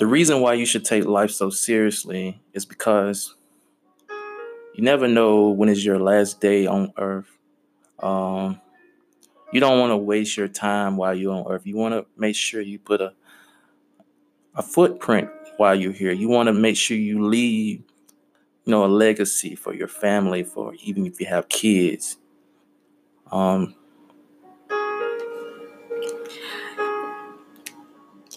the reason why you should take life so seriously is because you never know when is your last day on earth. Um, you don't want to waste your time while you're on earth. You want to make sure you put a a footprint while you're here. You want to make sure you leave, you know, a legacy for your family, for even if you have kids. Um,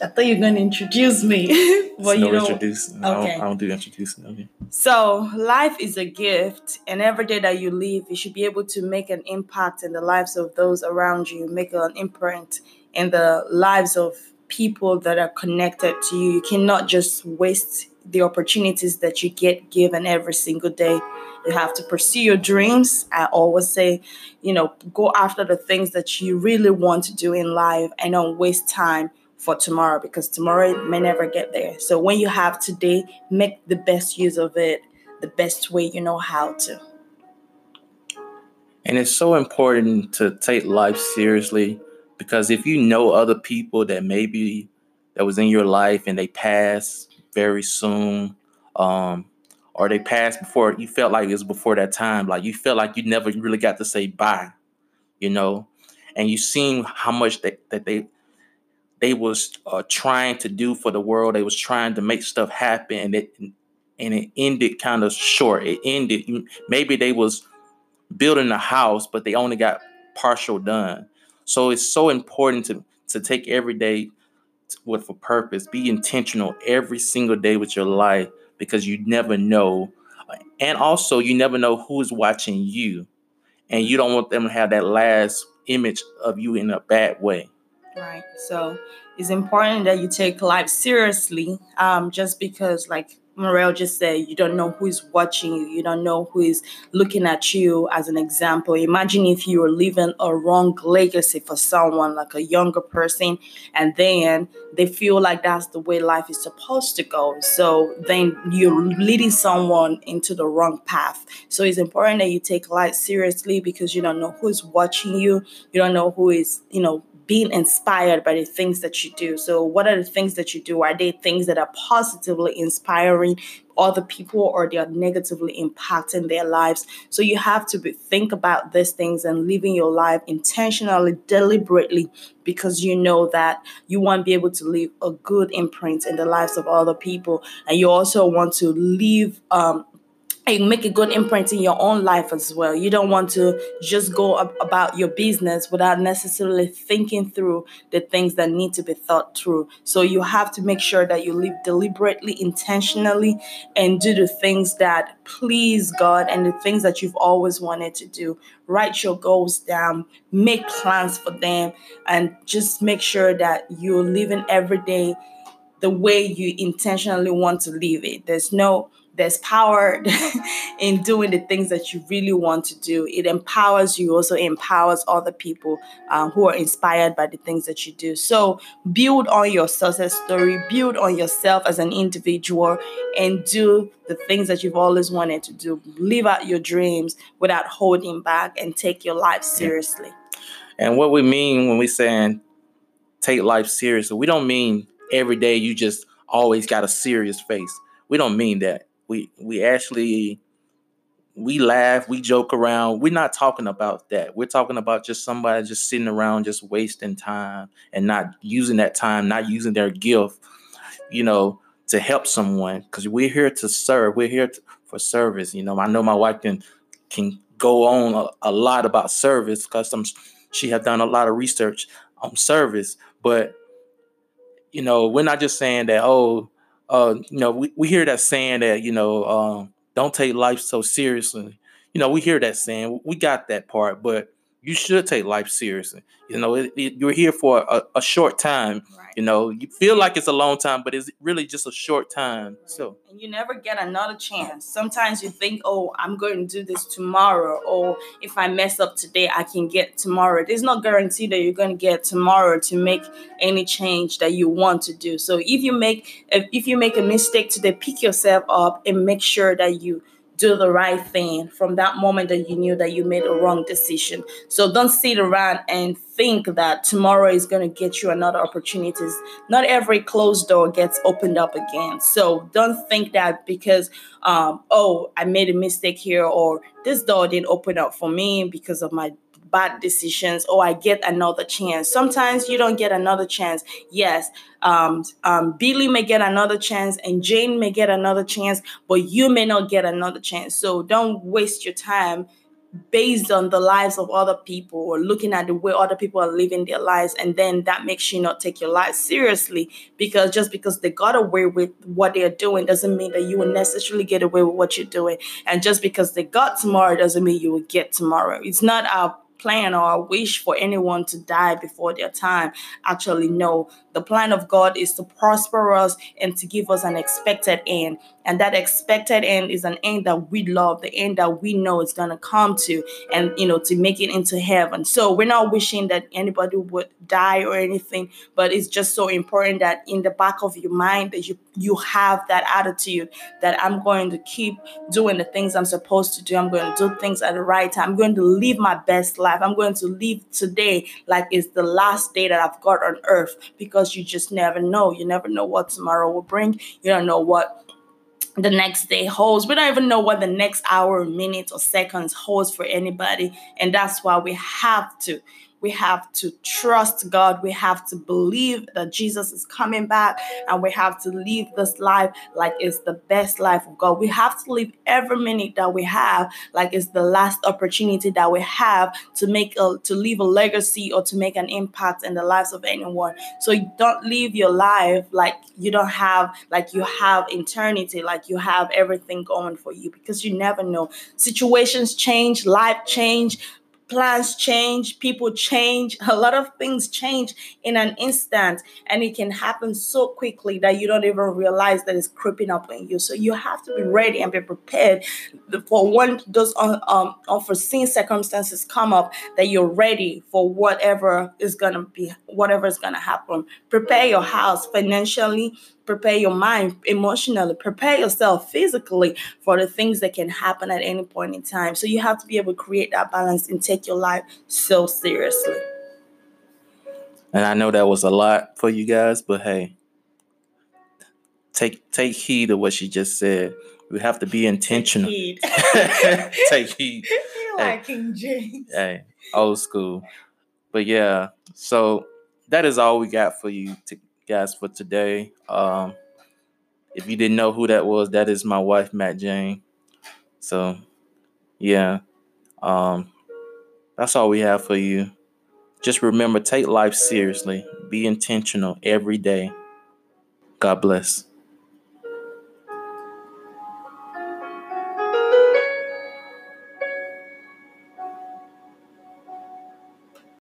I thought you were going to introduce me. well, no you know, introducing. Okay. I don't, I don't do introducing. Okay. So, life is a gift, and every day that you live, you should be able to make an impact in the lives of those around you, make an imprint in the lives of people that are connected to you. You cannot just waste the opportunities that you get given every single day. You have to pursue your dreams. I always say, you know, go after the things that you really want to do in life and don't waste time for tomorrow because tomorrow may never get there. So when you have today, make the best use of it the best way you know how to. And it's so important to take life seriously because if you know other people that maybe that was in your life and they pass very soon, um, or they passed before you felt like it was before that time, like you felt like you never really got to say bye, you know, and you seen how much they, that they they was uh, trying to do for the world. They was trying to make stuff happen, and it and it ended kind of short. It ended. Maybe they was building a house, but they only got partial done. So it's so important to to take every day with a purpose. Be intentional every single day with your life because you never know, and also you never know who is watching you, and you don't want them to have that last image of you in a bad way. Right. So it's important that you take life seriously. Um, just because, like Marrell just said, you don't know who is watching you. You don't know who is looking at you as an example. Imagine if you were leaving a wrong legacy for someone, like a younger person, and then they feel like that's the way life is supposed to go. So then you're leading someone into the wrong path. So it's important that you take life seriously because you don't know who is watching you. You don't know who is, you know, being inspired by the things that you do. So, what are the things that you do? Are they things that are positively inspiring other people or they are negatively impacting their lives? So, you have to be, think about these things and living your life intentionally, deliberately, because you know that you want to be able to leave a good imprint in the lives of other people. And you also want to leave um, and make a good imprint in your own life as well. You don't want to just go ab- about your business without necessarily thinking through the things that need to be thought through. So you have to make sure that you live deliberately, intentionally, and do the things that please God and the things that you've always wanted to do. Write your goals down, make plans for them, and just make sure that you're living every day the way you intentionally want to live it. There's no there's power in doing the things that you really want to do. It empowers you, also empowers other people um, who are inspired by the things that you do. So build on your success story, build on yourself as an individual, and do the things that you've always wanted to do. Live out your dreams without holding back and take your life seriously. And what we mean when we saying take life seriously, we don't mean every day you just always got a serious face. We don't mean that we we actually we laugh, we joke around. We're not talking about that. We're talking about just somebody just sitting around just wasting time and not using that time, not using their gift, you know, to help someone because we're here to serve. We're here to, for service. You know, I know my wife can can go on a, a lot about service because she has done a lot of research on service, but you know, we're not just saying that, oh, uh, you know, we, we hear that saying that, you know, um, don't take life so seriously. You know, we hear that saying, we got that part, but you should take life seriously. You know, it, it, you're here for a, a short time. Right. You know, you feel like it's a long time, but it's really just a short time. Right. So, and you never get another chance. Sometimes you think, oh, I'm going to do this tomorrow, or if I mess up today, I can get tomorrow. There's no guarantee that you're going to get tomorrow to make any change that you want to do. So, if you make if you make a mistake today, pick yourself up and make sure that you do the right thing from that moment that you knew that you made a wrong decision. So don't sit around and think that tomorrow is going to get you another opportunities. Not every closed door gets opened up again. So don't think that because um, oh I made a mistake here or this door didn't open up for me because of my bad decisions or I get another chance. Sometimes you don't get another chance. Yes, um, um, Billy may get another chance and Jane may get another chance, but you may not get another chance. So don't waste your time based on the lives of other people or looking at the way other people are living their lives and then that makes you not take your life seriously because just because they got away with what they're doing doesn't mean that you will necessarily get away with what you're doing and just because they got tomorrow doesn't mean you will get tomorrow it's not our plan or a wish for anyone to die before their time. Actually, no. The plan of God is to prosper us and to give us an expected end. And that expected end is an end that we love, the end that we know is going to come to, and you know, to make it into heaven. So we're not wishing that anybody would die or anything, but it's just so important that in the back of your mind that you you have that attitude that I'm going to keep doing the things I'm supposed to do. I'm going to do things at the right time. I'm going to live my best life. I'm going to live today like it's the last day that I've got on earth because you just never know. You never know what tomorrow will bring. You don't know what the next day holds. We don't even know what the next hour, minutes, or seconds holds for anybody. And that's why we have to we have to trust God. We have to believe that Jesus is coming back and we have to live this life like it's the best life of God. We have to live every minute that we have like it's the last opportunity that we have to make a to leave a legacy or to make an impact in the lives of anyone. So you don't live your life like you don't have like you have eternity, like you have everything going for you because you never know. Situations change, life change, plans change, people change, a lot of things change in an instant, and it can happen so quickly that you don't even realize that it's creeping up on you. So you have to be ready and be prepared for when those um, unforeseen circumstances come up, that you're ready for whatever is gonna be, whatever is gonna happen. Prepare your house financially, prepare your mind emotionally, prepare yourself physically for the things that can happen at any point in time. So you have to be able to create that balance and take your life so seriously. And I know that was a lot for you guys, but hey, take take heed of what she just said. We have to be intentional. Take heed. take heed. You like hey, King James. Hey, old school. But yeah, so that is all we got for you to guys for today. Um, if you didn't know who that was, that is my wife, Mac-Jane. So, yeah, um, that's all we have for you. Just remember, take life seriously. Be intentional every day. God bless.